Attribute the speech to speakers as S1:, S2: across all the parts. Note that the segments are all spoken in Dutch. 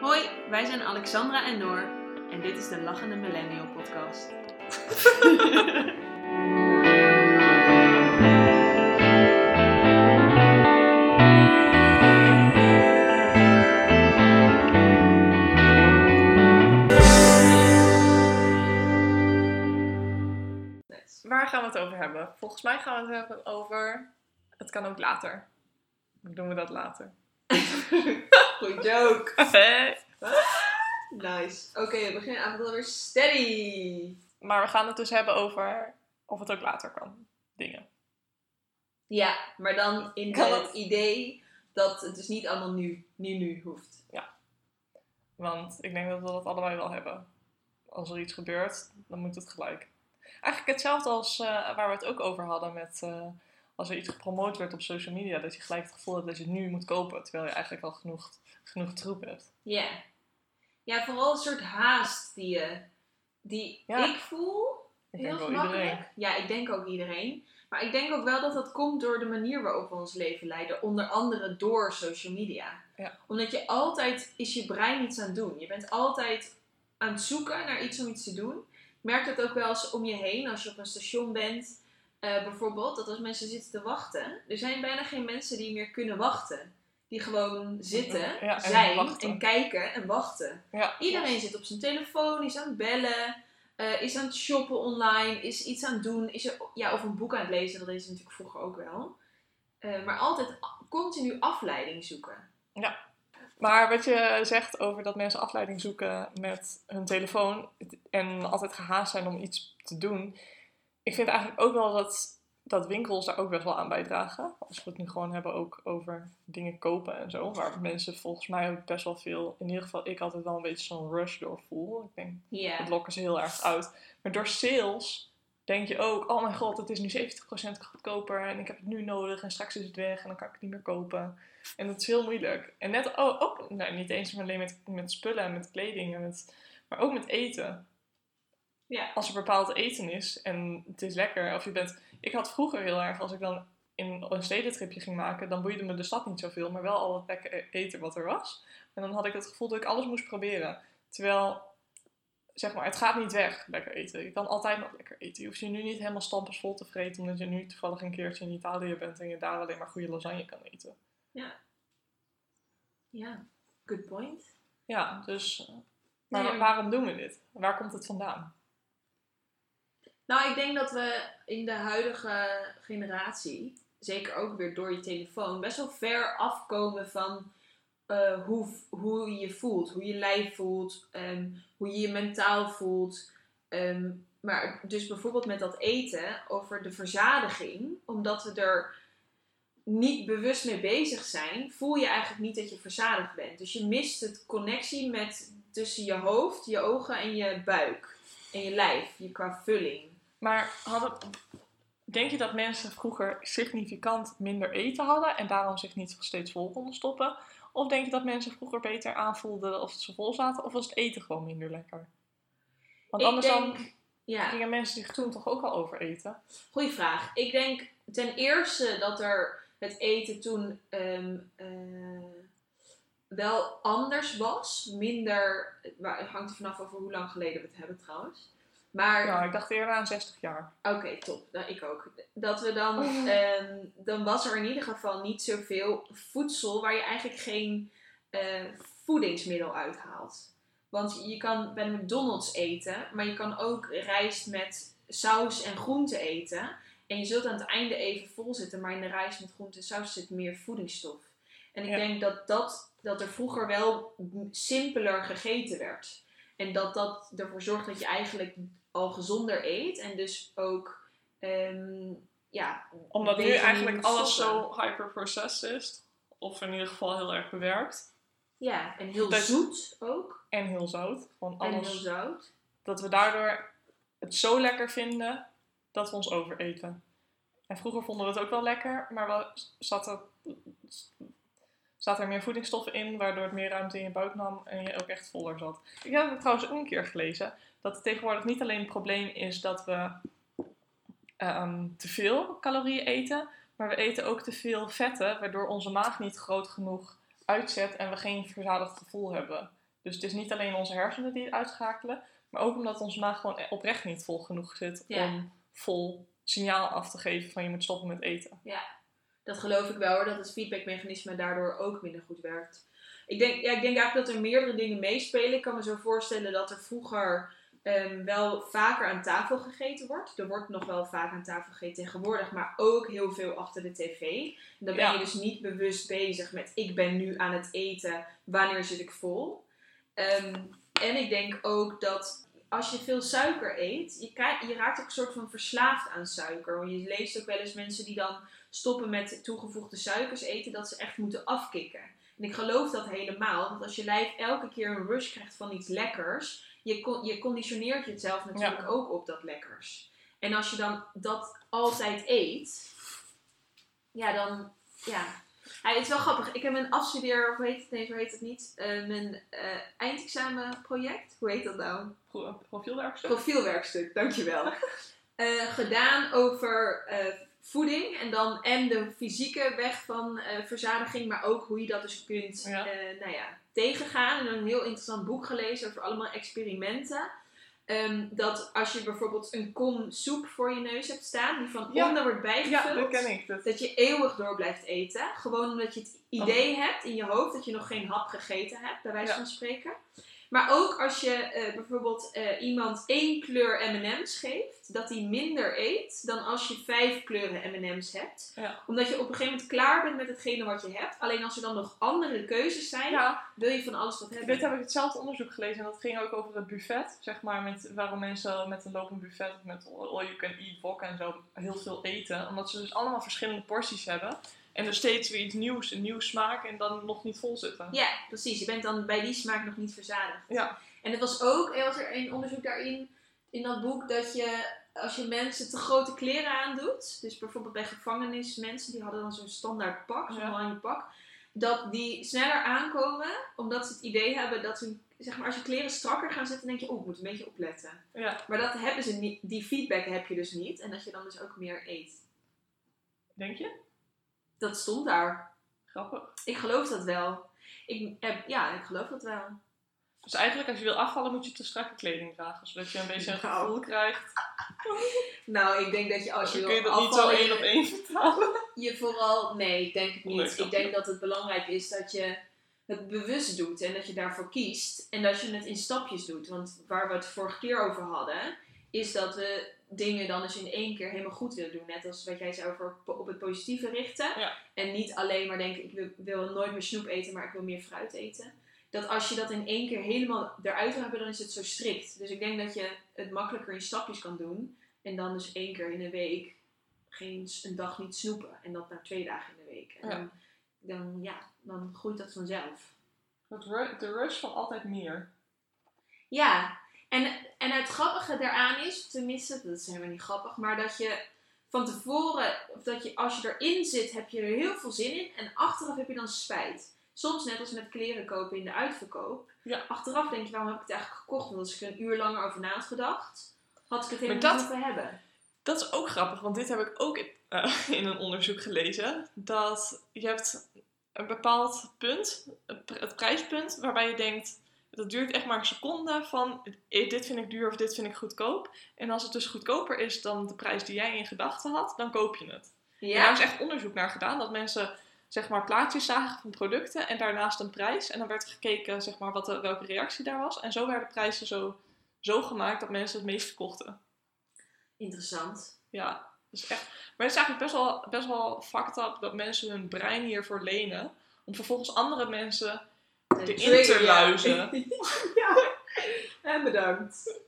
S1: Hoi, wij zijn Alexandra en Noor en dit is de Lachende Millennial Podcast.
S2: Waar gaan we het over hebben? Volgens mij gaan we het hebben over. Het kan ook later. Dan doen we dat later.
S1: Goeie joke. Nice. Oké, we beginnen avond alweer steady.
S2: maar we gaan het dus hebben over of het ook later kan. Dingen.
S1: Ja, maar dan in
S2: Kan
S1: het
S2: het?
S1: idee dat het dus niet allemaal nu, nu, nu hoeft.
S2: Want ik denk dat we dat allebei wel hebben. Als er iets gebeurt, dan moet het gelijk. Eigenlijk hetzelfde als eh, waar we het ook over hadden met. eh, als er iets gepromoot werd op social media, dat je gelijk het gevoel hebt dat je het nu moet kopen, terwijl je eigenlijk al genoeg, genoeg troep hebt.
S1: Ja. Ja, vooral een soort haast die, je, die
S2: Ja.
S1: ik voel.
S2: Ik
S1: Heel gemakkelijk. Ja, ik denk ook iedereen. Maar ik denk ook wel dat dat komt door de manier waarop we ons leven leiden. Onder andere door social media.
S2: Ja.
S1: Omdat je altijd, is je brein iets aan het doen. Je bent altijd aan het zoeken naar iets om iets te doen. Ik merk dat ook wel eens om je heen. Als je op een station bent, eh, bijvoorbeeld. Dat als mensen zitten te wachten. Er zijn bijna geen mensen die meer kunnen wachten. Die gewoon zitten,
S2: Ja, en
S1: zijn
S2: wachten.
S1: en kijken en wachten.
S2: Ja.
S1: Iedereen zit op zijn telefoon, is aan het bellen, eh, is aan het shoppen online, is iets aan het doen, is er, ja, of een boek aan het lezen, dat is natuurlijk vroeger ook wel. Eh, maar altijd continu afleiding zoeken.
S2: Maar wat je zegt over dat mensen afleiding zoeken met hun telefoon en altijd gehaast zijn om iets te doen. Ik vind eigenlijk ook wel dat, dat winkels daar ook best wel aan bijdragen. Als we het nu gewoon hebben ook over dingen kopen en zo. Waar mensen volgens mij ook best wel veel, in ieder geval ik altijd wel een beetje zo'n rush door voel. Ik denk, dat lokken ze heel erg uit. Maar door sales denk je ook, oh mijn god, het is nu 70% goedkoper en ik heb het nu nodig en straks is het weg en dan kan ik het niet meer kopen. En dat is heel moeilijk. En net, oh, ook, nou, niet eens alleen met, met spullen en met kleding, en met, maar ook met eten.
S1: Ja.
S2: Als er bepaald eten is en het is lekker, of je bent... Ik had vroeger heel erg, als ik dan in een stedentripje ging maken, dan boeide me de stad niet zoveel, maar wel al het lekker e- eten wat er was. En dan had ik het gevoel dat ik alles moest proberen. Terwijl, zeg maar, het gaat niet weg, lekker eten. Je kan altijd nog lekker eten. Je hoeft je nu niet helemaal stampers vol te vreten, omdat je nu toevallig een keertje in Italië bent en je daar alleen maar goede lasagne kan eten.
S1: Ja, good point.
S2: Ja, dus... eh, Maar
S1: Nee,
S2: waarom doen we dit? Waar komt het vandaan?
S1: Nou, ik denk dat we in de huidige generatie, zeker ook weer door je telefoon, best wel ver afkomen van eh, hoe, hoe je voelt, hoe je lijf voelt, ehm, hoe je je mentaal voelt. Ehm, maar dus bijvoorbeeld met dat eten over de verzadiging, omdat we er niet bewust mee bezig zijn, voel je eigenlijk niet dat je verzadigd bent. Dus je mist het connectie met tussen je hoofd, je ogen en je buik en je lijf, je qua vulling.
S2: Maar hadden, denk je dat mensen vroeger significant minder eten hadden en daarom zich niet steeds vol konden stoppen? Of denk je dat mensen vroeger beter aanvoelden of ze vol zaten? Of was het eten gewoon minder lekker? Want
S1: Ik
S2: anders dan
S1: ja,
S2: gingen mensen zich toen toch ook al overeten?
S1: goeie vraag. Ik denk ten eerste dat er het eten toen ehm, eh, wel anders was. Minder, het hangt er vanaf over hoe lang geleden we het hebben trouwens. Maar
S2: Ja, ik dacht eerder aan 60 jaar.
S1: Oké, top. Nou, ik ook. Dat we dan, ehm, dan was er in ieder geval niet zoveel voedsel waar je eigenlijk geen eh, voedingsmiddel uithaalt. Want je kan bij de McDonald's eten, maar je kan ook rijst met saus en groente eten. En je zult aan het einde even vol zitten, maar in de rijst met groente en saus zit meer voedingsstof. En ik
S2: Ja.
S1: denk dat, dat, dat er vroeger wel simpeler gegeten werd. En dat dat ervoor zorgt dat je eigenlijk al gezonder eet. En dus ook, ehm, ja...
S2: Omdat nu eigenlijk alles zo hyperprocessed is. Of in ieder geval heel erg bewerkt.
S1: Ja, en heel
S2: Dat-
S1: zoet ook.
S2: En heel zout. Gewoon
S1: En
S2: alles.
S1: heel zout.
S2: dat we daardoor het zo lekker vinden dat we ons overeten. En vroeger vonden we het ook wel lekker, maar wel zat er, zat er meer voedingsstoffen in, waardoor het meer ruimte in je buik nam en je ook echt voller zat. Ik heb het trouwens ook een keer gelezen, dat het tegenwoordig niet alleen het probleem is dat we ehm, te veel calorieën eten, maar we eten ook te veel vetten, waardoor onze maag niet groot genoeg uitzet en we geen verzadigd gevoel hebben. Dus het is niet alleen onze hersenen die het uitschakelen, maar ook omdat onze maag gewoon oprecht niet vol genoeg zit
S1: Ja.
S2: om vol signaal af te geven van je moet stoppen met eten.
S1: Dat geloof ik wel hoor, dat het feedbackmechanisme daardoor ook minder goed werkt. Ik denk, ja, ik denk eigenlijk dat er meerdere dingen meespelen. Ik kan me zo voorstellen dat er vroeger ehm, wel vaker aan tafel gegeten wordt. Er wordt nog wel vaak aan tafel gegeten tegenwoordig, maar ook heel veel achter de tv. En dan ben
S2: Ja.
S1: je dus niet bewust bezig met ik ben nu aan het eten, wanneer zit ik vol. Ehm, en ik denk ook dat als je veel suiker eet, je, je raakt ook een soort van verslaafd aan suiker. Want je leest ook wel eens mensen die dan stoppen met toegevoegde suikers eten, dat ze echt moeten afkicken. En ik geloof dat helemaal, want als je lijf elke keer een rush krijgt van iets lekkers, je, je conditioneert jezelf natuurlijk ook op dat lekkers. En als je dan dat altijd eet, ja, dan, ja. Ja, het is wel grappig. Ik heb een afstudeer, hoe heet het, nee, zo heet het niet, eh, mijn eh, eindexamenproject, hoe heet dat nou?
S2: Pro- Profielwerkstuk?
S1: profielwerkstuk, dankjewel. Eh gedaan over voeding en dan en de fysieke weg van eh, verzadiging, maar ook hoe je dat dus kunt
S2: Ja.
S1: eh, nou ja, tegengaan. En een heel interessant boek gelezen over allemaal experimenten. Ehm, dat als je bijvoorbeeld een kom soep voor je neus hebt staan, die van
S2: Ja.
S1: onder wordt bijgevuld.
S2: Ja, dat ken ik. Dat.
S1: Dat je eeuwig door blijft eten. Gewoon omdat je het idee hebt in je hoofd dat je nog geen hap gegeten hebt, bij wijze van spreken. Maar ook als je eh, bijvoorbeeld eh, iemand één kleur M&M's geeft, dat hij minder eet dan als je vijf kleuren M&M's hebt.
S2: Ja.
S1: Omdat je op een gegeven moment klaar bent met hetgene wat je hebt. Alleen als er dan nog andere keuzes zijn,
S2: Ja,
S1: wil je van alles wat hebben.
S2: dit heb ik hetzelfde onderzoek gelezen en dat ging ook over het buffet. Zeg maar, met, waarom mensen met een lopend buffet of met all you can eat wok en zo heel veel eten. Omdat ze dus allemaal verschillende porties hebben. En dus steeds weer iets nieuws, een nieuw smaak en dan nog niet vol zitten.
S1: Ja, precies. Je bent dan bij die smaak nog niet verzadigd.
S2: Ja.
S1: En het was ook, er was er een onderzoek daarin, in dat boek, dat je als je mensen te grote kleren aandoet, dus bijvoorbeeld bij gevangenismensen, die hadden dan zo'n standaard pak, zo'n
S2: Ja.
S1: pak, dat die sneller aankomen, omdat ze het idee hebben dat ze, zeg maar, als je kleren strakker gaan zitten, denk je, oh, ik moet een beetje opletten.
S2: Ja,
S1: Maar dat hebben ze niet, die feedback heb je dus niet, en dat je dan dus ook meer eet.
S2: denk je?
S1: Dat stond daar.
S2: Grappig.
S1: Ik geloof dat wel. Ik heb, ja, ik geloof dat wel.
S2: Dus eigenlijk als je wil afvallen moet je te strakke kleding dragen. Zodat je een beetje een
S1: Nou.
S2: gevoel krijgt.
S1: Nou, ik denk dat je als je wil
S2: kun je dat niet zo
S1: afvallen,
S2: één op één vertalen.
S1: je vooral, nee, ik denk het niet. ik denk dat het belangrijk is dat je het bewust doet en dat je daarvoor kiest en dat je het in stapjes doet. Want waar we het vorige keer over hadden, is dat we dingen dan eens in één keer helemaal goed willen doen. Net als wat jij zei over op het positieve richten.
S2: Ja.
S1: En niet alleen maar denken, ik wil, wil nooit meer snoep eten, maar ik wil meer fruit eten. Dat als je dat in één keer helemaal eruit wil hebben, dan is het zo strikt. Dus ik denk dat je het makkelijker in stapjes kan doen. En dan dus één keer in de week geen, een dag niet snoepen. En dat na twee dagen in de week. En
S2: Ja.
S1: dan, dan, ja, dan groeit dat vanzelf.
S2: De rush van altijd meer.
S1: Ja, en, en het grappige daaraan is, tenminste, dat is helemaal niet grappig, maar dat je van tevoren, of dat je als je erin zit, heb je er heel veel zin in. En achteraf heb je dan spijt. Soms net als met kleren kopen in de uitverkoop.
S2: Ja.
S1: Achteraf denk je, waarom heb ik het eigenlijk gekocht? Want als ik er een uur langer over na had gedacht, had ik het helemaal niet hoeven hebben.
S2: Dat is ook grappig, want dit heb ik ook in, eh, in een onderzoek gelezen. Dat je hebt een bepaald punt, het prijspunt, waarbij je denkt... Dat duurt echt maar een seconde van eh, dit vind ik duur of dit vind ik goedkoop. En als het dus goedkoper is dan de prijs die jij in gedachten had, dan koop je het. En daar is echt onderzoek naar gedaan. Dat mensen zeg maar plaatjes zagen van producten en daarnaast een prijs. En dan werd gekeken zeg maar, wat de, welke reactie daar was. En zo werden prijzen zo, zo gemaakt dat mensen het meest kochten.
S1: interessant.
S2: Ja, dus echt. Maar het is eigenlijk best wel, best wel fucked up dat mensen hun brein hiervoor lenen. Om vervolgens andere mensen
S1: De
S2: te
S1: ja. en bedankt.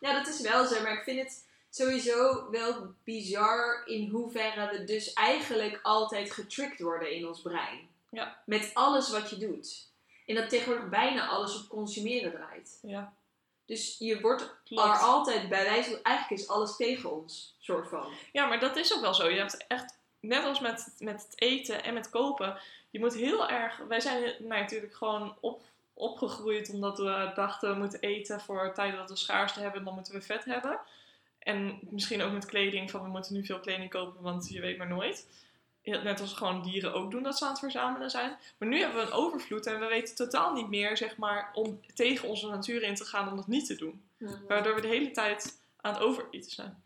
S1: Ja, dat is wel zo, maar ik vind het sowieso wel bizar in hoeverre we dus eigenlijk altijd getricked worden in ons brein.
S2: Ja.
S1: Met alles wat je doet. En dat tegenwoordig bijna alles op consumeren draait.
S2: Ja,
S1: Dus je wordt er altijd bij wijze van, eigenlijk is alles tegen ons, soort van.
S2: Ja, maar dat is ook wel zo. Je hebt echt, net als met, met het eten en met kopen, je moet heel erg. Wij zijn nou, natuurlijk gewoon op, opgegroeid omdat we dachten we moeten eten voor tijden dat we schaarste hebben, dan moeten we vet hebben. En misschien ook met kleding, van we moeten nu veel kleding kopen, want je weet maar nooit. Net als gewoon dieren ook doen dat ze aan het verzamelen zijn. Maar nu hebben we een overvloed en we weten totaal niet meer, zeg maar, om tegen onze natuur in te gaan om dat niet te doen. Waardoor we de hele tijd aan het overeten zijn.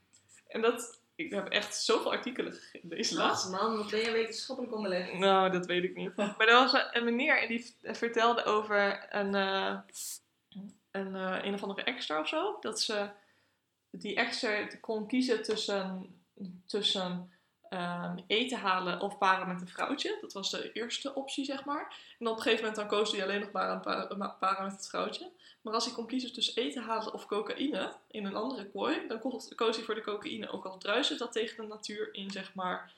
S2: En dat, ik heb echt zoveel artikelen gelezen laatst.
S1: Ach man, wat ben je wetenschappelijk onderlegd?
S2: Nou, dat weet ik niet. Maar er was een meneer en die vertelde over een, eh, een, eh, een of andere extra of zo. Dat ze die extra kon kiezen tussen, tussen ehm, eten halen of paren met een vrouwtje. Dat was de eerste optie, zeg maar. En op een gegeven moment dan koos hij alleen nog maar paren, met het vrouwtje. Maar als hij kon kiezen tussen eten halen of cocaïne in een andere kooi, dan koos hij voor de cocaïne. Ook al druisde dat tegen de natuur in, zeg maar,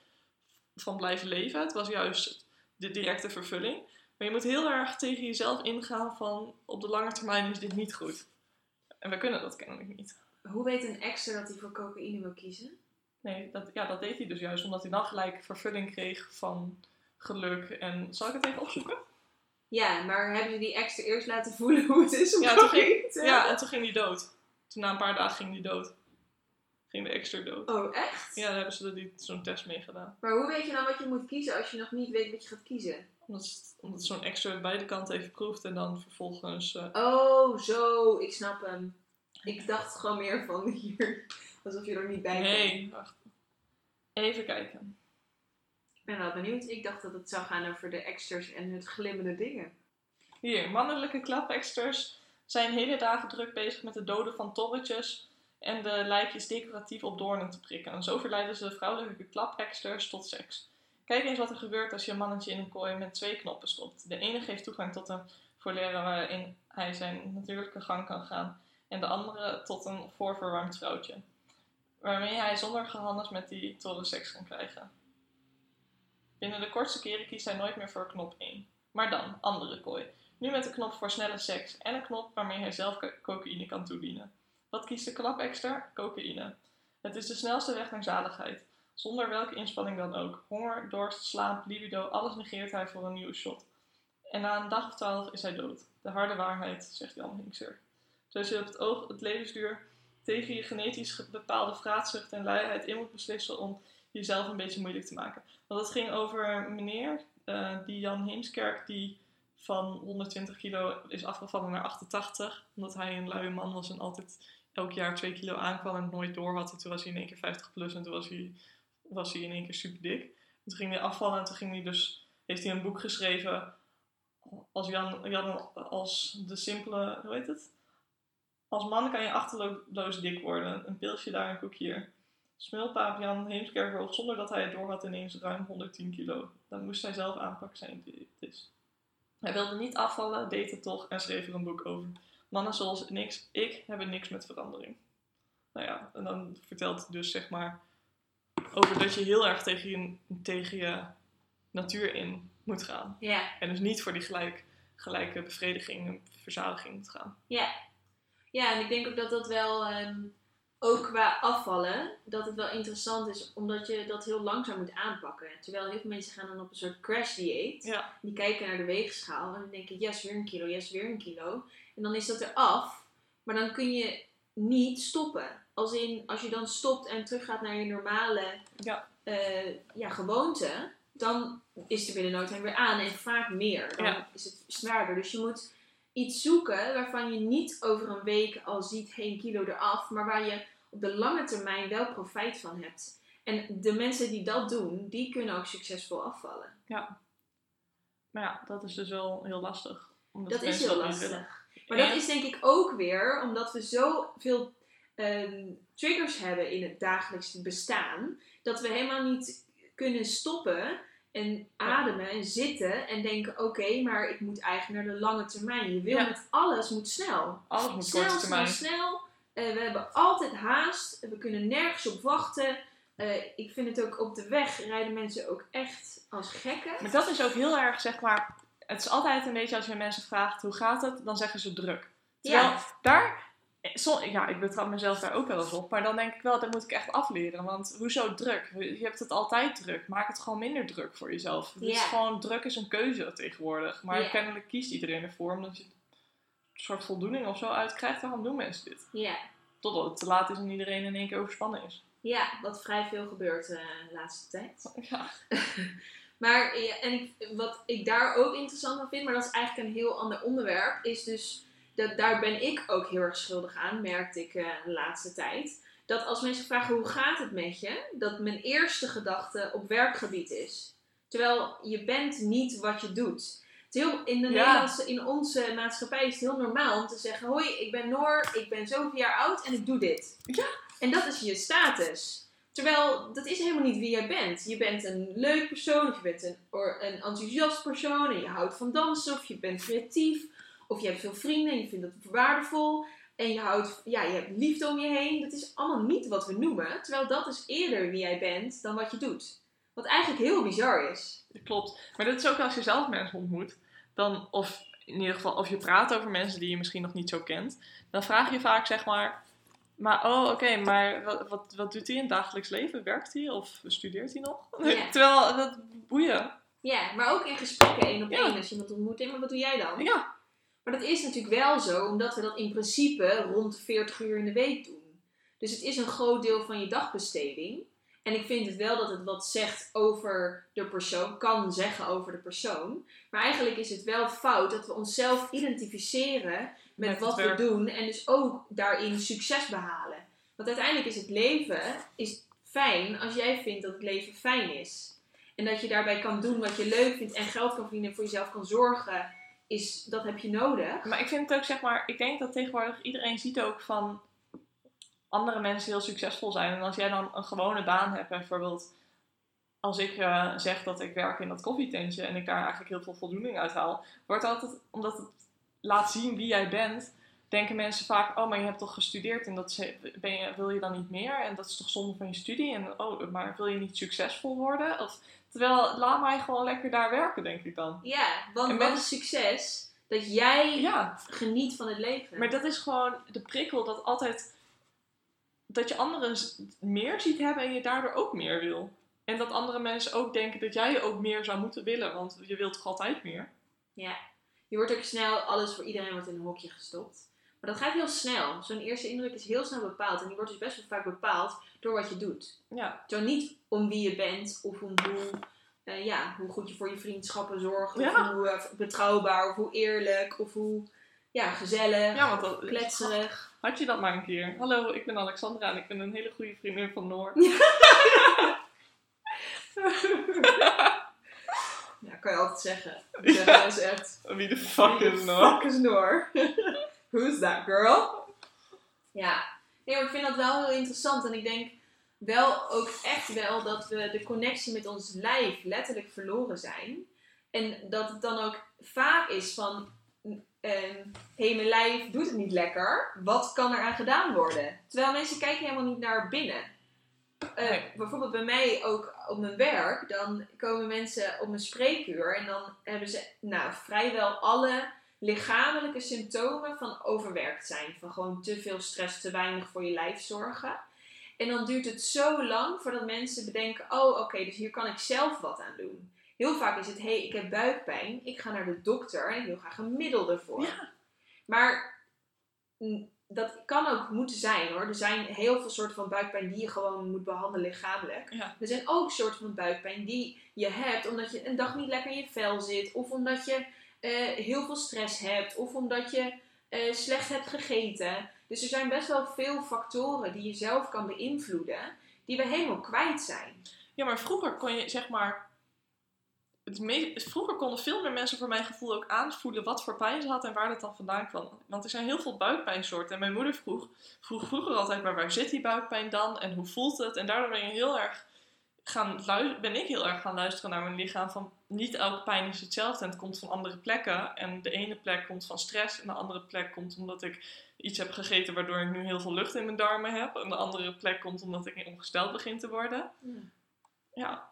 S2: van blijven leven. Het was juist de directe vervulling. Maar je moet heel erg tegen jezelf ingaan van op de lange termijn is dit niet goed. En we kunnen dat kennelijk niet.
S1: Hoe weet een extra dat hij voor cocaïne wil kiezen?
S2: Nee, dat, ja, dat deed hij dus juist omdat hij dan gelijk vervulling kreeg van geluk. En zal ik het even opzoeken?
S1: Ja, maar hebben ze die extra eerst laten voelen hoe het is om
S2: ja,
S1: toen
S2: ging, Ja, en toen ging hij dood. Toen na een paar dagen ging hij dood. Ging de extra dood.
S1: Oh, echt?
S2: Ja, daar hebben ze zo'n test mee gedaan.
S1: Maar hoe weet je dan wat je moet kiezen als je nog niet weet wat je gaat kiezen?
S2: Omdat, omdat zo'n extra beide kanten even proeft en dan vervolgens... Uh...
S1: Oh, zo. Ik snap hem. Ik dacht gewoon meer van hier. Alsof je er niet bij
S2: Nee, wacht. Even kijken
S1: ben wel benieuwd. Ik dacht dat het zou gaan over de extras en het glimmende dingen.
S2: Hier, mannelijke klapexters zijn hele dagen druk bezig met het doden van torretjes en de lijkjes decoratief op doornen te prikken. En zo verleiden ze de vrouwelijke klapexters tot seks. Kijk eens wat er gebeurt als je een mannetje in een kooi met twee knoppen stopt. De ene geeft toegang tot een voorleren waarin hij zijn natuurlijke gang kan gaan. En de andere tot een voorverwarmd vrouwtje. Waarmee hij zonder gehannes met die toren seks kan krijgen. Binnen de kortste keren kiest hij nooit meer voor knop 1. Maar dan, andere kooi. Nu met een knop voor snelle seks en een knop waarmee hij zelf cocaïne kan toedienen. Wat kiest de klapexter? Cocaïne. Het is de snelste weg naar zaligheid. Zonder welke inspanning dan ook. Honger, dorst, slaap, libido, alles negeert hij voor een nieuwe shot. En na een dag of twaalf is hij dood. De harde waarheid, zegt Jan Hinkser. Zoals je op het oog het levensduur tegen je genetisch bepaalde vraatzucht en luiheid in moet beslissen om jezelf een beetje moeilijk te maken. Want het ging over een meneer, uh, die Jan Heemskerk, die van 120 kilo is afgevallen naar 88. Omdat hij een luie man was en altijd elk jaar 2 kilo aankwam en nooit door had. En toen was hij in één keer 50 plus en toen was hij, was hij in één keer super dik. toen ging hij afvallen en toen ging hij dus, heeft hij een boek geschreven als Jan, Jan als de simpele, hoe heet het? Als man kan je achterloos dik worden. Een pilsje daar, een koekje hier. Smulpaap Jan Heemskerk woog zonder dat hij het door had ineens ruim 110 kilo. Dan moest hij zelf aanpakken zijn is. Hij wilde niet afvallen, deed het toch en schreef er een boek over. Mannen zoals niks, ik hebben niks met verandering. Nou ja, en dan vertelt hij dus zeg maar over dat je heel erg tegen je, tegen je natuur in moet gaan.
S1: Ja.
S2: En dus niet voor die gelijk, gelijke bevrediging en verzadiging moet gaan.
S1: Ja. Ja, en ik denk ook dat dat wel... Ehm, ook qua afvallen, dat het wel interessant is, omdat je dat heel langzaam moet aanpakken. Terwijl heel veel mensen gaan dan op een soort crash dieet.
S2: Ja.
S1: Die kijken naar de weegschaal en dan denken, yes, weer een kilo, yes, weer een kilo. En dan is dat er af. Maar dan kun je niet stoppen. Als in, als je dan stopt en teruggaat naar je normale
S2: ja.
S1: Uh, ja, gewoonte, dan is er binnen no time weer aan en vaak meer. Dan is het zwaarder. Dus je moet iets zoeken waarvan je niet over een week al ziet geen kilo eraf, maar waar je op de lange termijn wel profijt van hebt. En de mensen die dat doen, die kunnen ook succesvol afvallen.
S2: Ja. Maar ja, dat is dus wel heel lastig.
S1: Dat is heel lastig. Maar dat is denk ik ook weer omdat we zoveel um, triggers hebben in het dagelijks bestaan, dat we helemaal niet kunnen stoppen en ademen en zitten en denken: oké, maar ik moet eigenlijk naar de lange termijn. Je wil met alles moet snel.
S2: Alles moet
S1: snel,
S2: korte termijn.
S1: Snel, snel. Uh, we hebben altijd haast. We kunnen nergens op wachten. Uh, ik vind het ook op de weg rijden mensen ook echt als gekken.
S2: Maar dat is ook heel erg, zeg maar. Het is altijd een beetje als je mensen vraagt hoe gaat het, dan zeggen ze druk. Terwijl ja. daar ja, ik betrap mezelf daar ook wel eens op. Maar dan denk ik wel, dat moet ik echt afleren. Want hoezo druk? Je hebt het altijd druk. Maak het gewoon minder druk voor jezelf. Het is gewoon, druk is een keuze tegenwoordig. Maar kennelijk kiest iedereen ervoor. Omdat je een soort voldoening of zo uitkrijgt. Waarom doen mensen dit?
S1: Ja.
S2: Totdat het te laat is en iedereen in één keer overspannen is.
S1: Ja, wat vrij veel gebeurt eh, de laatste tijd.
S2: Ja.
S1: Maar en ik, wat ik daar ook interessant aan vind, maar dat is eigenlijk een heel ander onderwerp, is dus, dat, daar ben ik ook heel erg schuldig aan, merkte ik eh, de laatste tijd. Dat als mensen vragen hoe gaat het met je, dat mijn eerste gedachte op werkgebied is. Terwijl je bent niet wat je doet. Heel, in, de
S2: Ja.
S1: Nederlandse, in onze maatschappij is het heel normaal om te zeggen: Hoi, ik ben Noor, ik ben zoveel jaar oud en ik doe dit.
S2: Ja.
S1: En dat is je status. Terwijl dat is helemaal niet wie jij bent. Je bent een leuk persoon, of je bent een, or- een enthousiast persoon en je houdt van dansen, of je bent creatief, of je hebt veel vrienden en je vindt dat waardevol. En je, houdt, ja, je hebt liefde om je heen. Dat is allemaal niet wat we noemen. Terwijl dat is eerder wie jij bent dan wat je doet. Wat eigenlijk heel bizar is.
S2: Klopt. Maar dat is ook als je zelf mensen ontmoet. Dan, of in ieder geval, of je praat over mensen die je misschien nog niet zo kent. Dan vraag je vaak zeg maar... Maar oh, oké, maar wat, wat, wat doet hij in het dagelijks leven? Werkt hij of studeert hij nog? Terwijl, dat boeien.
S1: Ja, maar ook in gesprekken één op
S2: Ja.
S1: één als je iemand ontmoet. Maar wat doe jij dan?
S2: Ja,
S1: Maar dat is natuurlijk wel zo, omdat we dat in principe rond de 40 uur in de week doen. Dus het is een groot deel van je dagbesteding. En ik vind het wel dat het wat zegt over de persoon, kan zeggen over de persoon. Maar eigenlijk is het wel fout dat we onszelf identificeren met,
S2: Met
S1: wat we doen en dus ook daarin succes behalen. Want uiteindelijk is het leven is fijn als jij vindt dat het leven fijn is. En dat je daarbij kan doen wat je leuk vindt en geld kan verdienen en voor jezelf kan zorgen, is, dat heb je nodig.
S2: maar ik vind het ook zeg maar... Ik denk dat tegenwoordig iedereen ziet ook van... Andere mensen heel succesvol zijn. En als jij dan een gewone baan hebt, bijvoorbeeld... Als ik eh, zeg dat ik werk in dat koffietentje en ik daar eigenlijk heel veel voldoening uit haal, wordt altijd, omdat het laat zien wie jij bent, denken mensen vaak: Oh, maar je hebt toch gestudeerd en dat ben je, wil je dan niet meer? En dat is toch zonde van je studie? En oh, maar wil je niet succesvol worden? Of, terwijl, laat mij gewoon lekker daar werken, denk ik dan.
S1: Ja, want
S2: En
S1: wat is succes? Dat jij
S2: Ja,
S1: geniet van het leven.
S2: maar dat is gewoon de prikkel dat altijd. dat je anderen meer ziet hebben en je daardoor ook meer wil. En dat andere mensen ook denken dat jij ook meer zou moeten willen, want je wilt toch altijd meer?
S1: Je wordt ook snel, alles voor iedereen wordt in een hokje gestopt. Maar dat gaat heel snel. Zo'n eerste indruk is heel snel bepaald. En die wordt dus best wel vaak bepaald door wat je doet.
S2: Ja,
S1: Zo niet om wie je bent of om hoe, eh, ja, hoe goed je voor je vriendschappen zorgt. Of
S2: Ja.
S1: hoe eh, betrouwbaar of hoe eerlijk of hoe ja, gezellig,
S2: ja want dat,
S1: kletserig.
S2: Had je dat maar een keer? Hallo, ik ben Alexandra en ik ben een hele goede vriendin van Noor.
S1: Ja, kan je altijd zeggen. Dat is echt...
S2: Wie de fuck is Noor?
S1: Fuck is Noor? Who's that girl? Ja. Nee, maar ik vind dat wel heel interessant. En ik denk wel ook echt wel dat we de connectie met ons lijf letterlijk verloren zijn. En dat het dan ook vaak is van... Hé, hey, mijn lijf doet het niet lekker. Wat kan er aan gedaan worden? Terwijl mensen kijken helemaal niet naar binnen. Eh,
S2: Nee.
S1: Bijvoorbeeld bij mij ook op mijn werk, dan komen mensen op mijn spreekuur en dan hebben ze nou, vrijwel alle lichamelijke symptomen van overwerkt zijn. Van gewoon te veel stress, te weinig voor je lijf zorgen. En dan duurt het zo lang voordat mensen bedenken: oh, oké, dus hier kan ik zelf wat aan doen. Heel vaak is het: hé, hey, ik heb buikpijn, ik ga naar de dokter en ik wil graag een middel ervoor.
S2: Ja.
S1: Maar dat kan ook moeten zijn hoor. Er zijn heel veel soorten van buikpijn die je gewoon moet behandelen lichamelijk.
S2: Ja.
S1: Er zijn ook soorten van buikpijn die je hebt omdat je een dag niet lekker in je vel zit. Of omdat je eh, heel veel stress hebt. Of omdat je eh, slecht hebt gegeten. Dus er zijn best wel veel factoren die je zelf kan beïnvloeden. Die we helemaal kwijt zijn.
S2: Ja, maar vroeger kon je zeg maar. Het vroeger konden veel meer mensen voor mijn gevoel ook aanvoelen wat voor pijn ze had en waar dat dan vandaan kwam. Want er zijn heel veel buikpijnsoorten. En mijn moeder vroeg, vroeg vroeger altijd, maar waar zit die buikpijn dan? En hoe voelt het? En daardoor ben, je heel erg gaan ben ik heel erg gaan luisteren naar mijn lichaam. Van niet elke pijn is hetzelfde en het komt van andere plekken. En de ene plek komt van stress en de andere plek komt omdat ik iets heb gegeten waardoor ik nu heel veel lucht in mijn darmen heb. En de andere plek komt omdat ik ongesteld begin te worden. Ja,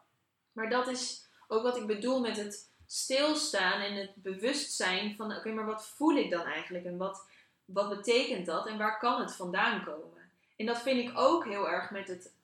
S1: Maar dat is ook wat ik bedoel met het stilstaan en het bewustzijn van: oké, maar wat voel ik dan eigenlijk en wat, wat betekent dat en waar kan het vandaan komen? En dat vind ik ook heel erg met het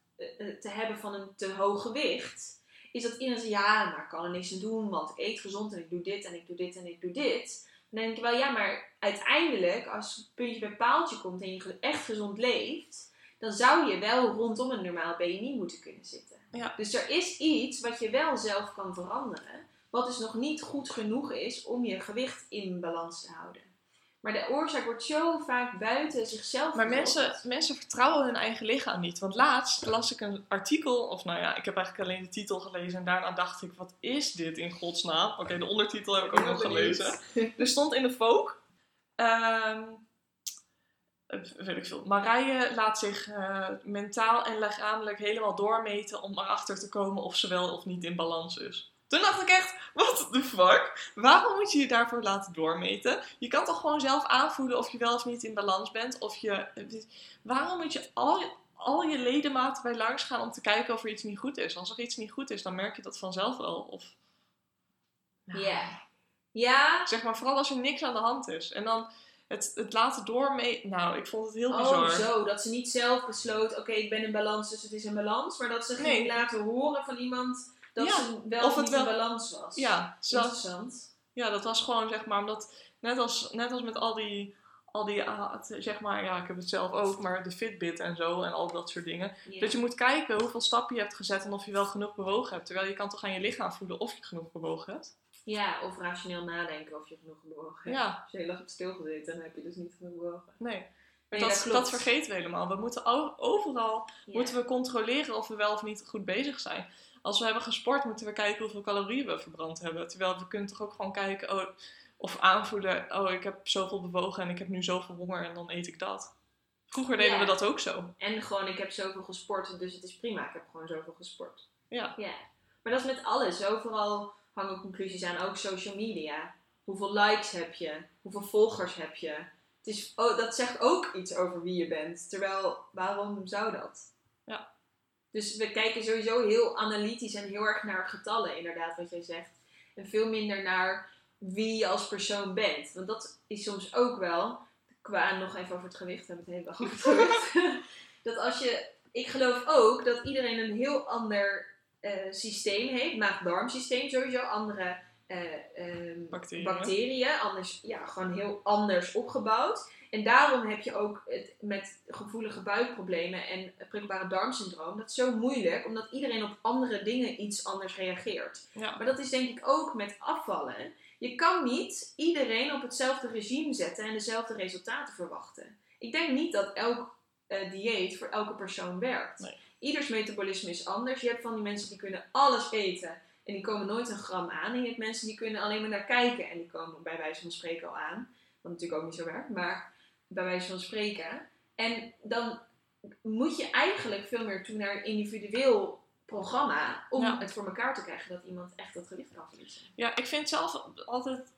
S1: te hebben van een te hoog gewicht. Is dat iedereen zegt: ja, maar ik kan er niks aan doen, want ik eet gezond en ik doe dit en ik doe dit en ik doe dit. Dan denk ik wel, ja, maar uiteindelijk, als het puntje bij paaltje komt en je echt gezond leeft, dan zou je wel rondom een normaal BMI moeten kunnen zitten.
S2: Ja.
S1: Dus er is iets wat je wel zelf kan veranderen, wat dus nog niet goed genoeg is om je gewicht in balans te houden. Maar de oorzaak wordt zo vaak buiten zichzelf
S2: Maar mensen, mensen vertrouwen hun eigen lichaam niet. Want laatst las ik een artikel, of nou ja, ik heb eigenlijk alleen de titel gelezen en daarna dacht ik, wat is dit in godsnaam? Oké, de ondertitel heb ik ook nog gelezen. Er stond in de Vogue, weet ik veel, Marije laat zich eh, mentaal en lichamelijk helemaal doormeten om erachter te komen of ze wel of niet in balans is. Toen dacht ik echt, what the fuck? Waarom moet je je daarvoor laten doormeten? Je kan toch gewoon zelf aanvoelen of je wel of niet in balans bent. Of je, waarom moet je al, al je ledematen bij langs gaan om te kijken of er iets niet goed is? Als er iets niet goed is, dan merk je dat vanzelf wel. Of,
S1: Ja. Ja.
S2: Zeg maar, vooral als er niks aan de hand is. En dan het, het laten doormeten. Nou, ik vond het heel
S1: Oh,
S2: bizar.
S1: zo. Dat ze niet zelf besloot, oké, ik ben in balans, dus het is in balans. Maar dat ze ging
S2: Nee.
S1: laten horen van iemand dat
S2: Ja,
S1: ze wel
S2: of het
S1: niet
S2: wel-
S1: in balans was.
S2: Ja,
S1: Interessant.
S2: ja, dat was gewoon zeg maar, omdat net als, net als met al die, al die, zeg maar, ja, ik heb het zelf ook, maar de Fitbit en zo en al dat soort dingen. Dat je moet kijken hoeveel stappen je hebt gezet en of je wel genoeg bewogen hebt. Terwijl je kan toch aan je lichaam voelen of je genoeg bewogen hebt.
S1: ja, of rationeel nadenken of je genoeg bewogen hebt.
S2: Ja,
S1: Als je heel erg hebt stilgezeten, dan heb je dus niet genoeg bewogen.
S2: nee.
S1: Nee,
S2: dat,
S1: dat
S2: dat, vergeten we helemaal. We moeten overal
S1: Ja.
S2: moeten we controleren of we wel of niet goed bezig zijn. Als we hebben gesport, moeten we kijken hoeveel calorieën we verbrand hebben. Terwijl we kunnen toch ook gewoon kijken oh, of aanvoelen, oh ik heb zoveel bewogen en ik heb nu zoveel honger en dan eet ik dat. Vroeger deden
S1: Ja.
S2: we dat ook zo.
S1: En gewoon, ik heb zoveel gesport, dus het is prima. Ik heb gewoon zoveel gesport.
S2: Ja.
S1: Ja. Maar dat is met alles. Overal hangen conclusies aan. Ook social media. Hoeveel likes heb je? Hoeveel volgers heb je? Het is, oh, dat zegt ook iets over wie je bent. Terwijl, waarom zou dat? Dus we kijken sowieso heel analytisch en heel erg naar getallen, inderdaad, wat jij zegt. En veel minder naar wie je als persoon bent. Want dat is soms ook wel, qua nog even over het gewicht, we hebben het hele dag dat als je, ik geloof ook dat iedereen een heel ander eh, systeem heeft, maag-darmsysteem sowieso, andere eh, ehm,
S2: Bacteriën.
S1: bacteriën, anders, ja, gewoon heel anders opgebouwd. En daarom heb je ook het, met gevoelige buikproblemen en prikkelbare darmsyndroom, dat is zo moeilijk, omdat iedereen op andere dingen iets anders reageert.
S2: Ja.
S1: Maar dat is denk ik ook met afvallen. Je kan niet iedereen op hetzelfde regime zetten en dezelfde resultaten verwachten. Ik denk niet dat elk eh, dieet voor elke persoon werkt.
S2: Nee.
S1: Ieders metabolisme is anders. Je hebt van die mensen die kunnen alles eten en die komen nooit een gram aan. En je hebt mensen die kunnen alleen maar naar kijken en die komen bij wijze van spreken al aan. Wat natuurlijk ook niet zo werkt, maar bij wijze van spreken. En dan moet je eigenlijk veel meer toe naar een individueel programma om
S2: Ja.
S1: het voor elkaar te krijgen dat iemand echt dat gewicht kan verliezen.
S2: Ja, ik vind zelf altijd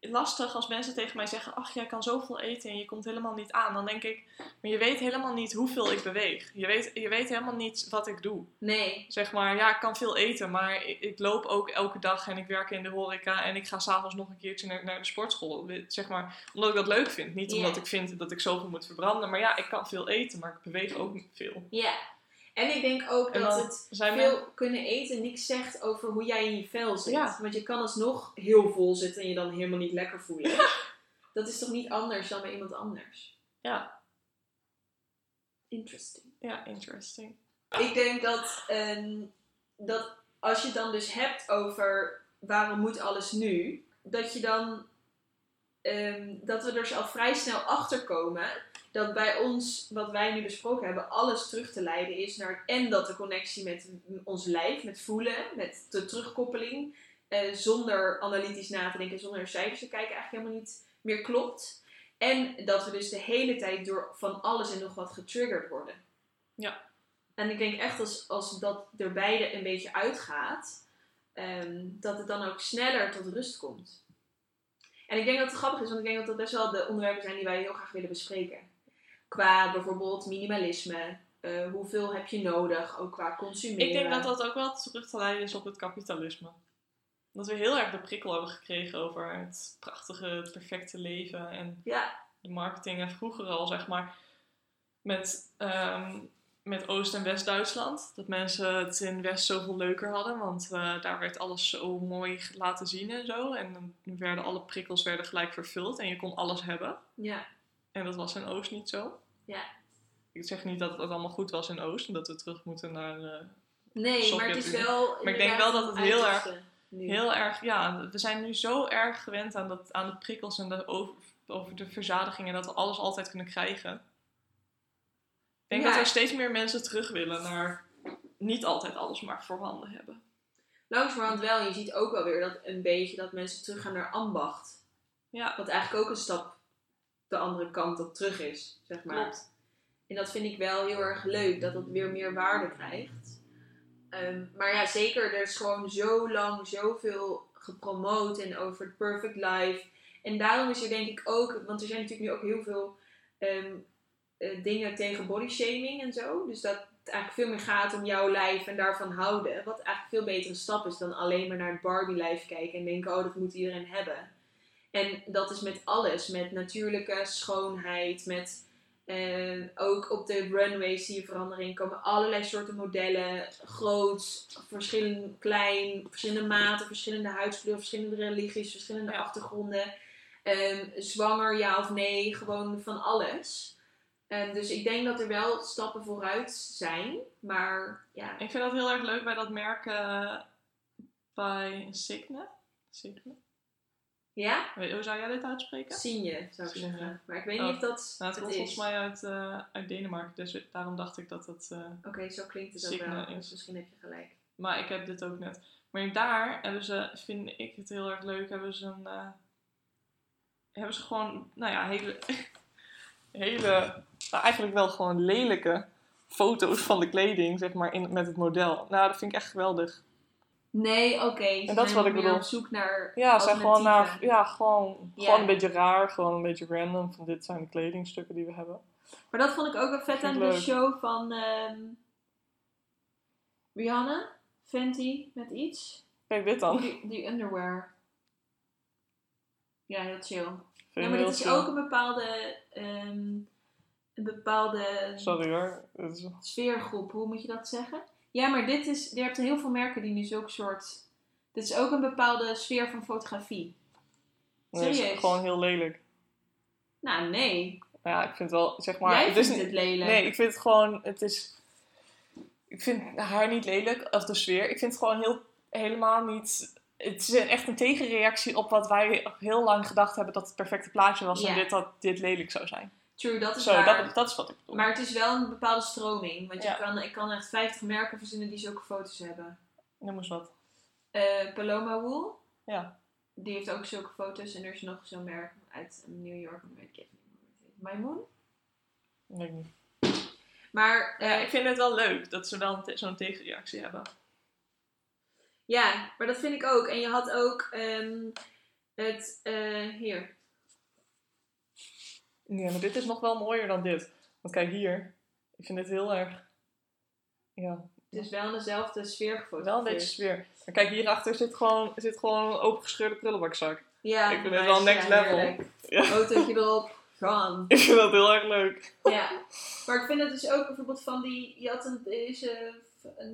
S2: lastig als mensen tegen mij zeggen: Ach, jij kan zoveel eten en je komt helemaal niet aan. Dan denk ik: Maar je weet helemaal niet hoeveel ik beweeg. Je weet, je weet helemaal niet wat ik doe.
S1: Nee,
S2: Zeg maar, ja, ik kan veel eten, maar ik, ik loop ook elke dag en ik werk in de horeca en ik ga s'avonds nog een keertje naar, naar de sportschool. Zeg maar, omdat ik dat leuk vind. Niet omdat ik vind dat ik zoveel moet verbranden, maar ja, ik kan veel eten, maar ik beweeg ook niet veel.
S1: ja. En ik denk ook dat het veel kunnen eten niks zegt over hoe jij in je vel zit.
S2: Ja.
S1: Want je kan alsnog heel vol zitten en je dan helemaal niet lekker voelen. dat is toch niet anders dan bij iemand anders?
S2: Ja,
S1: Interesting.
S2: ja, interesting.
S1: Ik denk dat, ehm, dat als je het dan dus hebt over waarom moet alles nu, dat je dan ehm, dat we er zo al vrij snel achter komen dat bij ons, wat wij nu besproken hebben, alles terug te leiden is naar en dat de connectie met ons lijf, met voelen, met de terugkoppeling, eh, zonder analytisch na te denken, zonder naar cijfers te kijken, eigenlijk helemaal niet meer klopt. En dat we dus de hele tijd door van alles en nog wat getriggerd worden.
S2: Ja.
S1: En ik denk echt als, als dat er beide een beetje uitgaat, ehm, dat het dan ook sneller tot rust komt. En ik denk dat het grappig is, want ik denk dat dat best wel de onderwerpen zijn die wij heel graag willen bespreken. Qua bijvoorbeeld minimalisme, eh, hoeveel heb je nodig, ook qua consumeren.
S2: Ik denk dat dat ook wel terug te leiden is op het kapitalisme. Dat we heel erg de prikkel hebben gekregen over het prachtige, het perfecte leven en
S1: Ja,
S2: de marketing. En vroeger al, zeg maar, met, ehm, met Oost- en West-Duitsland. Dat mensen het in West zoveel leuker hadden, want eh, daar werd alles zo mooi laten zien en zo. En dan werden alle prikkels werden gelijk vervuld en je kon alles hebben.
S1: ja,
S2: En dat was in Oost niet zo.
S1: Ja.
S2: ik zeg niet dat het allemaal goed was in Oost en dat we terug moeten naar eh,
S1: Nee, maar het is wel.
S2: Maar ik denk wel dat het heel erg-
S1: nu.
S2: heel erg, ja, we zijn nu zo erg gewend aan, dat, aan de prikkels en de over, over de verzadiging en dat we alles altijd kunnen krijgen. Ik denk
S1: Ja.
S2: dat er steeds meer mensen terug willen naar niet altijd alles maar voorhanden hebben.
S1: Langzamerhand wel. Je ziet ook wel weer dat een beetje dat mensen teruggaan naar ambacht.
S2: Ja,
S1: Wat eigenlijk ook een stap de andere kant op terug is, zeg maar.
S2: klopt.
S1: En dat vind ik wel heel erg leuk, dat dat weer meer waarde krijgt. Ehm, maar ja, zeker, er is gewoon zo lang zoveel gepromoot en over het perfect life. En daarom is er denk ik ook, want er zijn natuurlijk nu ook heel veel ehm, eh, dingen tegen body shaming en zo. Dus dat het eigenlijk veel meer gaat om jouw lijf en daarvan houden. Wat eigenlijk veel betere stap is dan alleen maar naar het Barbie lijf kijken en denken, oh dat moet iedereen hebben. En dat is met alles, met natuurlijke schoonheid, met eh, ook op de runways zie je verandering komen. Allerlei soorten modellen. Groot, verschillend, klein, verschillende maten, verschillende huidskleuren, verschillende religies, verschillende achtergronden. Ehm, zwanger, ja of nee, gewoon van alles. Ehm, dus ik denk dat er wel stappen vooruit zijn. Maar ja,
S2: Ik vind dat heel erg leuk bij dat merk eh, bij Signe. Signe?
S1: Ja?
S2: Weet- Hoe zou jij dit uitspreken?
S1: Zie je, zou ik zeggen. Maar ik weet
S2: Oh.
S1: niet of dat
S2: Nou, het
S1: het
S2: komt volgens mij uit, eh, uit Denemarken, dus daarom dacht ik dat het... eh,
S1: Oké, zo klinkt het ook wel.
S2: is-
S1: Dus misschien heb je gelijk.
S2: Maar ik heb dit ook net. Maar daar hebben ze, vind ik het heel erg leuk, hebben ze een. eh, hebben ze gewoon, nou ja, hele. hele. nou, eigenlijk wel gewoon lelijke foto's van de kleding, zeg maar, in, met het model. Nou, dat vind ik echt geweldig.
S1: Nee, oké.
S2: En dat is wat ik bedoel.
S1: op zoek naar.
S2: Ja, zijn gewoon naar. Ja, gewoon, gewoon een beetje raar, gewoon een beetje random. Van dit zijn de kledingstukken die we hebben.
S1: Maar dat vond ik ook wel vet aan de show van ehm, Rihanna. Fenty met iets.
S2: Kijk, dit dan.
S1: Die, die underwear. Ja, heel chill. Ja, maar dit is
S2: chill.
S1: ook een bepaalde, ehm, een bepaalde
S2: Sorry hoor. Is-
S1: sfeergroep. Hoe moet je dat zeggen? Ja, maar dit is, je hebt heel veel merken die nu zulke soort... Dit is ook een bepaalde sfeer van fotografie.
S2: nee, het is
S1: Serieus?
S2: gewoon heel lelijk.
S1: Nou, nee.
S2: Ja, ik vind wel, zeg maar.
S1: Jij
S2: het is
S1: vindt
S2: niet-
S1: het lelijk.
S2: Nee, ik vind het gewoon, het is... Ik vind haar niet lelijk, of de sfeer. Ik vind het gewoon heel, helemaal niet... Het is echt een tegenreactie op wat wij heel lang gedacht hebben dat het perfecte plaatje was
S1: Ja.
S2: en dit, dat dit lelijk zou zijn.
S1: True, dat is
S2: Zo,
S1: waar.
S2: dat, dat is wat ik bedoel.
S1: Maar het is wel een bepaalde stroming. Want
S2: Ja.
S1: je kan, ik kan echt 50 merken verzinnen die zulke foto's hebben.
S2: Noem eens wat.
S1: Eh, Paloma Wool.
S2: Ja.
S1: Die heeft ook zulke foto's. En er is nog zo'n merk uit New York. weet ik even niet hoe het?
S2: Weet ik niet.
S1: Maar
S2: Ja,
S1: eh,
S2: ik vind het wel leuk dat ze wel te- zo'n tegenreactie hebben.
S1: ja, maar dat vind ik ook. En je had ook ehm, het... eh, hier.
S2: Ja, maar dit is nog wel mooier dan dit. Want kijk hier. Ik vind dit heel erg... Ja,
S1: Het is wel in dezelfde sfeer gefotografeerd.
S2: wel een beetje sfeer. Maar kijk, hierachter zit gewoon, zit gewoon een opengescheurde prullenbakzak.
S1: Ja,
S2: Ik vind het wel next
S1: Ja,
S2: level.
S1: heerlijk.
S2: Ja.
S1: Autootje erop. Gaan.
S2: Ik vind dat heel erg leuk.
S1: Ja, maar ik vind het dus ook bijvoorbeeld van die. Je had een, deze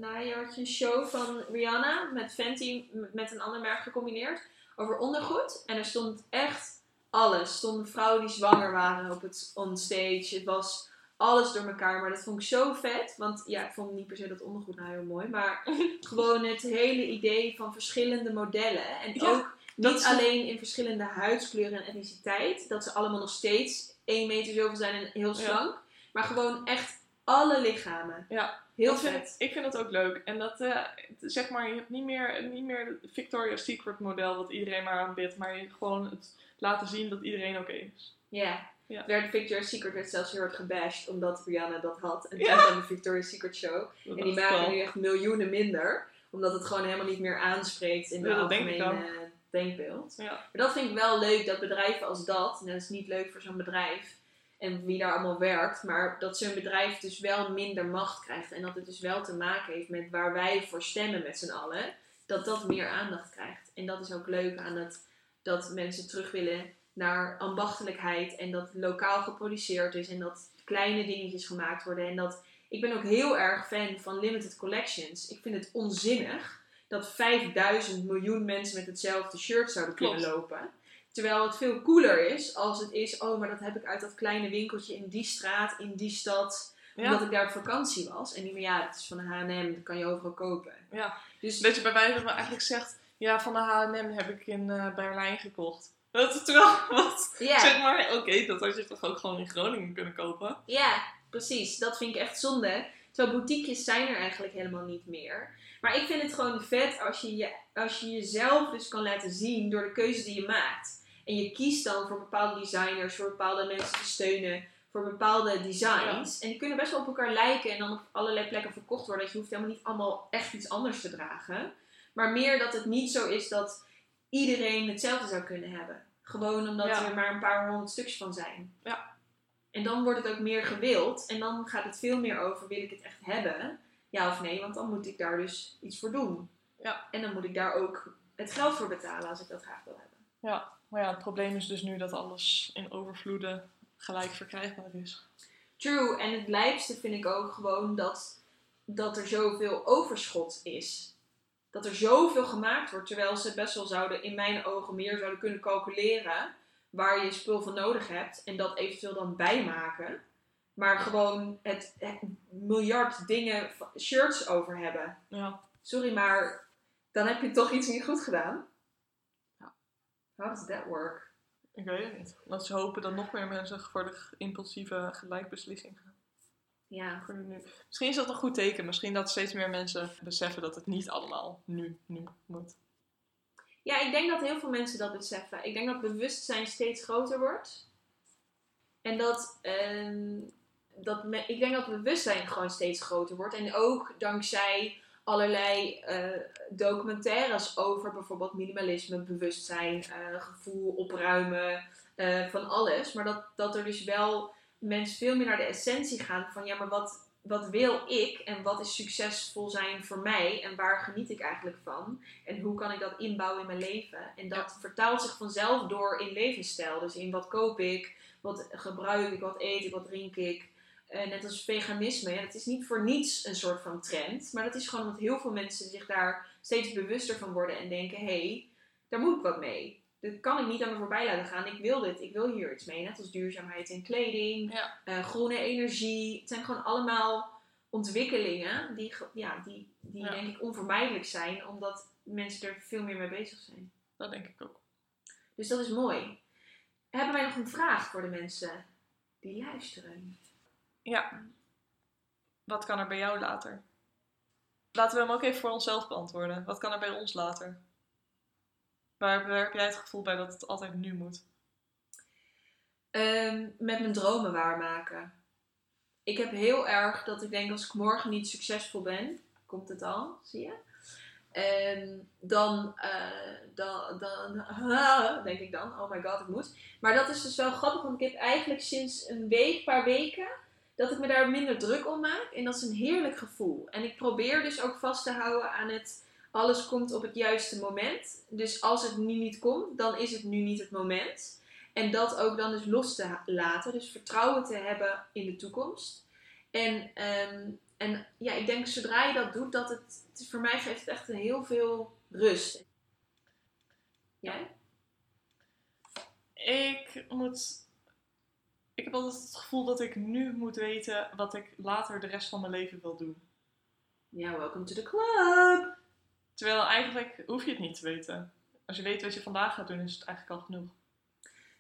S1: najaar had je een show van Rihanna met Fenty met een ander merk gecombineerd over ondergoed. En er stond echt alles. Stonden vrouwen die zwanger waren op het onstage. Het was alles door elkaar. Maar dat vond ik zo vet. Want ja, ik vond niet per se dat ondergoed nou heel mooi. Maar gewoon het hele idee van verschillende modellen. En
S2: Ja,
S1: ook niet alleen in verschillende huidskleuren en etniciteit. Dat ze allemaal nog steeds 1 meter zoveel zijn en heel
S2: Ja.
S1: slank. Maar gewoon echt alle lichamen.
S2: Ja,
S1: Heel vet.
S2: vind, ik vind dat ook leuk. En dat, eh, zeg maar, je hebt niet meer, niet meer het Victoria's Secret model wat iedereen maar aanbidt. Maar je gewoon het laten zien dat iedereen oké is.
S1: Ja.
S2: Ja.
S1: Werd Victoria's Secret werd zelfs heel erg gebashed omdat Rihanna dat had. En
S2: Ja.
S1: aan de Victoria's Secret show.
S2: Dat
S1: En die
S2: ik
S1: maken
S2: wel.
S1: nu echt miljoenen minder. Omdat het gewoon helemaal niet meer aanspreekt in de
S2: Ja, ik
S1: algemene denkbeeld.
S2: Ja.
S1: Maar dat vind ik wel leuk, dat bedrijven als dat, en dat is niet leuk voor zo'n bedrijf en wie daar allemaal werkt, maar dat zo'n bedrijf dus wel minder macht krijgt en dat het dus wel te maken heeft met waar wij voor stemmen met z'n allen, dat dat meer aandacht krijgt. En dat is ook leuk aan het, dat mensen terug willen naar ambachtelijkheid en dat lokaal geproduceerd is en dat kleine dingetjes gemaakt worden en dat ik ben ook heel erg fan van limited collections. Ik vind het onzinnig dat 5000 miljoen mensen met hetzelfde shirt zouden kunnen lopen. Terwijl het veel cooler is als het is, oh, maar dat heb ik uit dat kleine winkeltje in die straat, in die stad, Omdat ik daar op vakantie was. En die maar ja, het is van de H&M, dat kan je overal kopen.
S2: Ja.
S1: Dus
S2: Dat je bij wijze van eigenlijk zegt, ja, van de H&M heb ik in eh, Berlijn gekocht. Dat is terwijl, wat, zeg maar, oké, dat had je toch ook gewoon in Groningen kunnen kopen.
S1: ja, precies. Dat vind ik echt zonde. Terwijl boutiquejes zijn er eigenlijk helemaal niet meer. Maar ik vind het gewoon vet als je, je, als je jezelf dus kan laten zien door de keuzes die je maakt. En je kiest dan voor bepaalde designers, voor bepaalde mensen te steunen, voor bepaalde designs. En die kunnen best wel op elkaar lijken en dan op allerlei plekken verkocht worden. Dat je hoeft helemaal niet allemaal echt iets anders te dragen. Maar meer dat het niet zo is dat iedereen hetzelfde zou kunnen hebben. Gewoon omdat
S2: Ja.
S1: er maar een paar honderd stukjes van zijn.
S2: Ja.
S1: En dan wordt het ook meer gewild. En dan gaat het veel meer over, wil ik het echt hebben? Ja of nee? Want dan moet ik daar dus iets voor doen.
S2: Ja.
S1: En dan moet ik daar ook het geld voor betalen als ik dat graag wil hebben.
S2: Ja, maar ja, het probleem is dus nu dat alles in overvloeden gelijk verkrijgbaar is.
S1: True. En het lijpste vind ik ook gewoon dat, dat er zoveel overschot is. Dat er zoveel gemaakt wordt, terwijl ze best wel zouden, in mijn ogen, meer zouden kunnen calculeren waar je spul voor nodig hebt en dat eventueel dan bijmaken. Maar gewoon het, het miljard dingen, van- shirts over hebben.
S2: Ja,
S1: Sorry, maar dan heb je toch iets niet goed gedaan. How does that work?
S2: ik weet het niet. Dat ze hopen dat nog meer mensen voor de impulsieve gelijkbeslissing gaan.
S1: Ja.
S2: Voor nu. Misschien is dat een goed teken. Misschien dat steeds meer mensen beseffen dat het niet allemaal nu, nu moet.
S1: Ja, ik denk dat heel veel mensen dat beseffen. Ik denk dat bewustzijn steeds groter wordt. En dat, ehm, dat me- ik denk dat bewustzijn gewoon steeds groter wordt. En ook dankzij allerlei eh, documentaires over bijvoorbeeld minimalisme, bewustzijn, eh, gevoel, opruimen, eh, van alles. Maar dat, dat er dus wel mensen veel meer naar de essentie gaan van ja, maar wat, wat wil ik en wat is succesvol zijn voor mij en waar geniet ik eigenlijk van? En hoe kan ik dat inbouwen in mijn leven? En dat vertaalt zich vanzelf door in levensstijl. Dus in wat koop ik, wat gebruik ik, wat eet ik, wat drink ik. Eh, net als veganisme. Ja, het is niet voor niets een soort van trend. Maar dat is gewoon omdat heel veel mensen zich daar steeds bewuster van worden. En denken, hé, hey, daar moet ik wat mee. Dit kan ik niet aan me voorbij laten gaan. Ik wil dit. Ik wil hier iets mee. Net als duurzaamheid in kleding.
S2: Ja.
S1: eh, groene energie. Het zijn gewoon allemaal ontwikkelingen die, ja, die, die
S2: Ja.
S1: denk ik onvermijdelijk zijn. Omdat mensen er veel meer mee bezig zijn.
S2: Dat denk ik ook.
S1: Dus dat is mooi. Hebben wij nog een vraag voor de mensen die luisteren?
S2: Ja. Wat kan er bij jou later? Laten we hem ook even voor onszelf beantwoorden. Wat kan er bij ons later? Waar, heb jij het gevoel bij dat het altijd nu moet?
S1: Ehm, met mijn dromen waarmaken. Ik heb heel erg dat ik denk als ik morgen niet succesvol ben, komt het al, zie je? Ehm, dan, eh, dan, dan ah, denk ik dan, oh my god, ik moet. Maar dat is dus wel grappig, want ik heb eigenlijk sinds een week, paar weken, dat ik me daar minder druk om maak. En dat is een heerlijk gevoel. En ik probeer dus ook vast te houden aan het, alles komt op het juiste moment. Dus als het nu niet komt, dan is het nu niet het moment. En dat ook dan dus los te laten. Dus vertrouwen te hebben in de toekomst. En, ehm, en ja, ik denk zodra je dat doet, dat het, het voor mij geeft het echt heel veel rust. Jij?
S2: Ik moet. Ik heb altijd het gevoel dat ik nu moet weten wat ik later de rest van mijn leven wil doen.
S1: Ja, welcome to the club!
S2: Terwijl eigenlijk hoef je het niet te weten. Als je weet wat je vandaag gaat doen, is het eigenlijk al genoeg.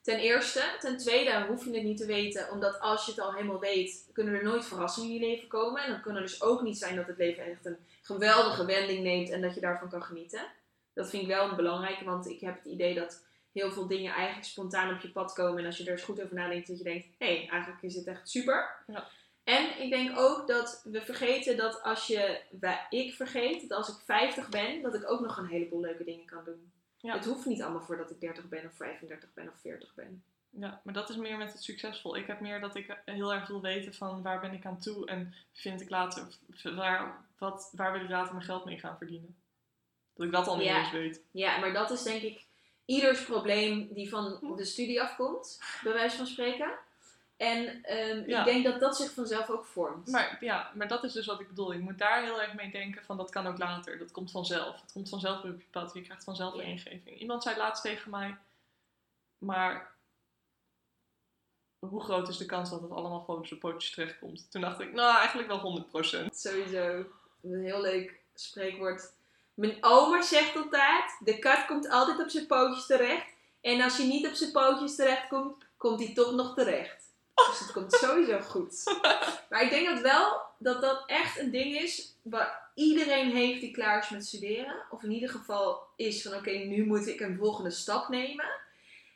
S1: Ten eerste. Ten tweede hoef je het niet te weten, omdat als je het al helemaal weet, kunnen er nooit verrassingen in je leven komen. En dan kan er dus ook niet zijn dat het leven echt een geweldige wending neemt en dat je daarvan kan genieten. Dat vind ik wel een belangrijke, want ik heb het idee dat heel veel dingen eigenlijk spontaan op je pad komen. En als je er eens goed over nadenkt, dat je denkt, hé, hey, eigenlijk is dit echt super.
S2: Ja.
S1: En ik denk ook dat we vergeten dat als je, ik vergeet dat als ik 50 ben, dat ik ook nog een heleboel leuke dingen kan doen.
S2: Ja.
S1: Het hoeft niet allemaal voordat ik 30 ben of 35 ben of 40 ben.
S2: Ja, maar dat is meer met het succesvol. Ik heb meer dat ik heel erg wil weten van waar ben ik aan toe en vind ik later, waar, wat, waar wil ik later mijn geld mee gaan verdienen. Dat ik dat al niet
S1: Ja.
S2: eens weet.
S1: Ja, maar dat is denk ik ieders probleem die van de studie afkomt, bij wijze van spreken. En ehm,
S2: Ja.
S1: ik denk dat dat zich vanzelf ook vormt.
S2: Maar ja, maar dat is dus wat ik bedoel. Ik moet daar heel erg mee denken van dat kan ook later. Dat komt vanzelf. Het komt vanzelf op je pad. Je krijgt vanzelf een
S1: Ja.
S2: ingeving. Iemand zei laatst tegen mij, maar hoe groot is de kans dat het allemaal gewoon op zijn pootjes terechtkomt? Toen dacht ik, nou, eigenlijk wel 100%.
S1: Sowieso. Een heel leuk spreekwoord. Mijn oma zegt altijd: de kat komt altijd op zijn pootjes terecht. En als je niet op zijn pootjes terecht komt, komt hij toch nog terecht. Dus het komt sowieso goed. Maar ik denk dat wel dat dat echt een ding is waar iedereen heeft die klaar is met studeren. Of in ieder geval is van oké, nu moet ik een volgende stap nemen.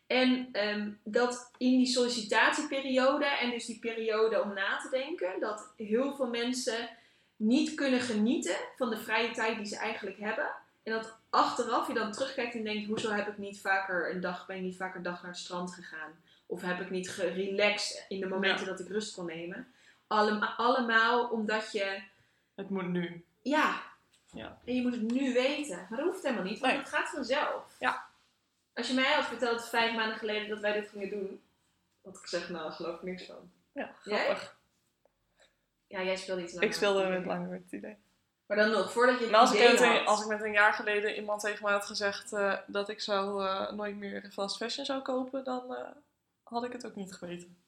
S1: En ehm, dat in die sollicitatieperiode en dus die periode om na te denken, dat heel veel mensen niet kunnen genieten van de vrije tijd die ze eigenlijk hebben. En dat achteraf je dan terugkijkt en denkt, hoezo heb ik niet vaker een dag, ben ik niet vaker een dag naar het strand gegaan? Of heb ik niet gerelaxed in de momenten dat ik rust kon nemen? Allema- allemaal omdat je,
S2: Het moet nu.
S1: ja,
S2: Ja.
S1: en je moet het nu weten. Maar dat hoeft helemaal niet, want
S2: Nee.
S1: het gaat vanzelf.
S2: Ja.
S1: Als je mij had verteld vijf maanden geleden dat wij dit gingen doen, had ik gezegd, nou, daar geloof ik niks van.
S2: Ja,
S1: Jij? Ja, jij speelde iets langer.
S2: Ik speelde met langer met het idee.
S1: Maar dan nog, voordat je het
S2: Maar als ik, met
S1: had-
S2: als ik met een jaar geleden iemand tegen mij had gezegd eh, dat ik zou eh, nooit meer fast fashion zou kopen, dan eh, had ik het ook niet geweten.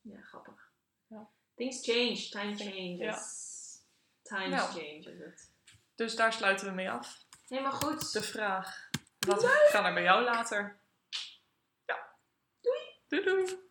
S1: Ja, grappig.
S2: Ja.
S1: Things change, time changes.
S2: Ja.
S1: Times
S2: Nou.
S1: change is het.
S2: Dus daar sluiten we mee af.
S1: Helemaal goed.
S2: De vraag. Wat gaan er bij jou later? Ja. Doei. Doei doei.